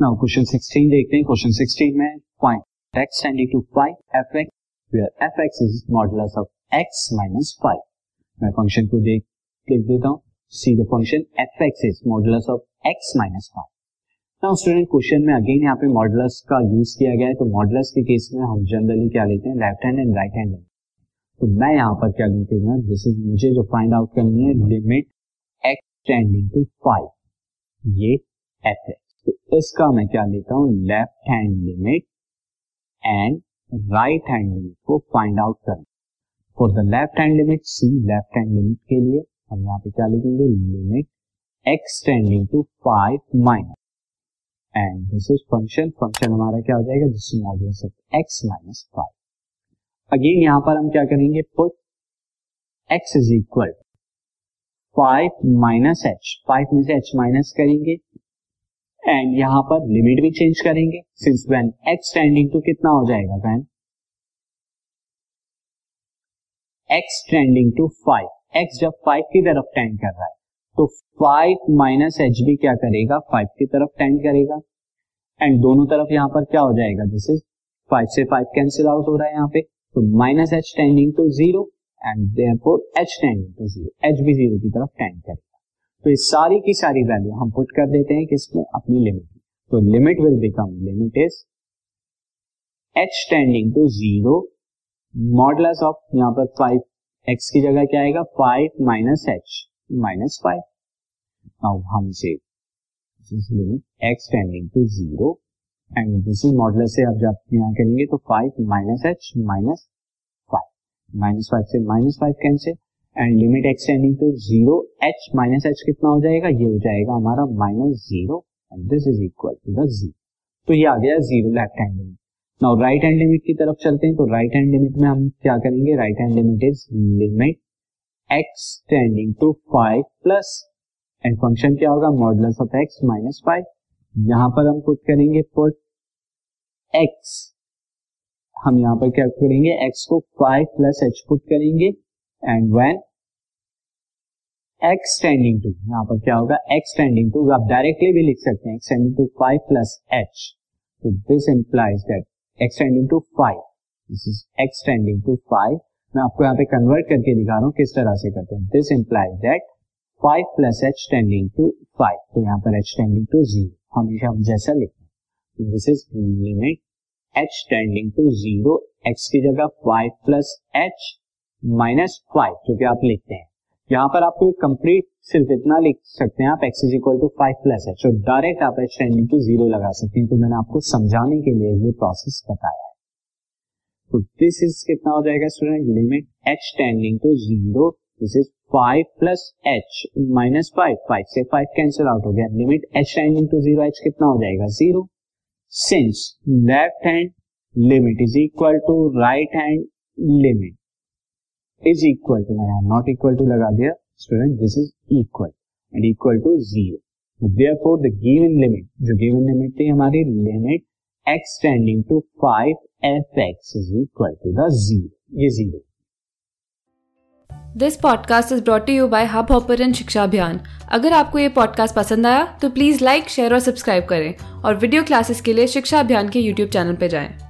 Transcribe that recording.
Now question 16 देखते हैं। Question 16 में find x tending to 5 fx where fx is modulus of x minus 5 मैं function को देख लिख देता हूँ। See the function fx is modulus of x minus 5 now student question में अगेन यहाँ पे मॉडुलस का यूज़ किया गया है। तो मॉडुलस के केस में हम जनरली क्या लेते हैं? Left hand and right hand तो मैं यहाँ पर क्या लिखूँगा दिस इज़ मुझे जो फाइंड आउट करनी है लिमिट x टेंडिंग टू 5 ये f है तो इसका मैं क्या लेता हूँ? Left hand limit and right hand limit को फाइंड आउट करना। For the left hand limit see left hand limit के लिए हम यहाँ पे क्या लिखेंगे? Limit x tending to five minus and this is function function हमारा क्या हो जाएगा? This is modulus of x minus five again यहाँ पर हम क्या करेंगे? Put x is equal five minus h five में से एच माइनस करेंगे। एंड यहाँ पर लिमिट भी चेंज करेंगे। Since when x tending to कितना हो जाएगा when x tending to five x जब फाइव की तरफ़ टेंड कर रहा है तो फाइव माइनस एच भी क्या करेगा? फाइव की तरफ़ टेंड करेगा। एंड दोनों तरफ़ यहाँ पर क्या हो जाएगा? दिस इज़ फाइव से फाइव कैंसिल आउट हो रहा है यहाँ पे। तो minus h tending to zero and therefore h tending to zero h भी ज़ीरो की तरफ़ टेंड करेगा। तो इस सारी की सारी वैल्यू हम पुट कर देते हैं किसमें? अपनी लिमिट तो limit will become limit is h tending to zero modulus of यहाँ पर फाइव एक्स की जगह क्या आएगा? Five minus h minus five now हम से limit x tending to zero and this is modulus से अब जब यहाँ करेंगे तो five minus h minus five minus five से minus five cancel. And limit x x tending to zero h minus h कितना हो जाएगा? ये हो जाएगा हमारा minus zero and this is equal to the zero तो ये आ गया zero left hand limit now right hand limit की तरफ़ चलते हैं तो राइट हैंड लिमिट में हम क्या करेंगे? Right hand limit is limit x tending to five plus and function क्या होगा? Modulus of x minus five यहाँ पर हम पुट करेंगे पुट एक्स हम यहाँ पर क्या करेंगे? एक्स को फाइव प्लस एच पुट करेंगे and when x tending to यहाँ पर क्या होगा? एक्सटेंडिंग टू आप डायरेक्टली भी लिख सकते हैं x tending to five plus h तो this implies that x tending to five this is x tending to five मैं आपको यहाँ पे कन्वर्ट करके दिखा रहा हूँ, किस तरह से करते हैं। This implies that five plus h tending to five तो यहाँ पर एच टेंडिंग टू ज़ीरो हमेशा हम जैसा लिखते हैं। This is limit h tending to zero x की जगह five plus h minus five जो कि आप लिखते हैं। यहाँ पर आपको कंप्लीट सिर्फ़ इतना लिख सकते हैं, आप x is equal to five plus h और डायरेक्ट आप एच टेंडिंग टू ज़ीरो लगा सकते हैं। तो मैंने आपको समझाने के लिए ये प्रोसेस बताया है। तो दिस इज़ कितना हो जाएगा student limit h tending to zero this is five plus h minus five five से फाइव कैंसिल आउट हो गया। Limit h tending to zero h कितना हो जाएगा? Zero since left hand limit is equal to right hand limit is equal to मैंने not equal to लगा दिया student this is equal and equal to zero therefore the given limit जो given limit थी हमारी limit x tending to five f x is equal to the zero ये zero this podcast is brought you by Hubhopper Shiksha Abhiyan अगर आपको ये podcast पसंद आया तो प्लीज़ लाइक शेयर और सब्सक्राइब करें और वीडियो क्लासेस के लिए शिक्षा अभियान के यूट्यूब चैनल पर जाएँ।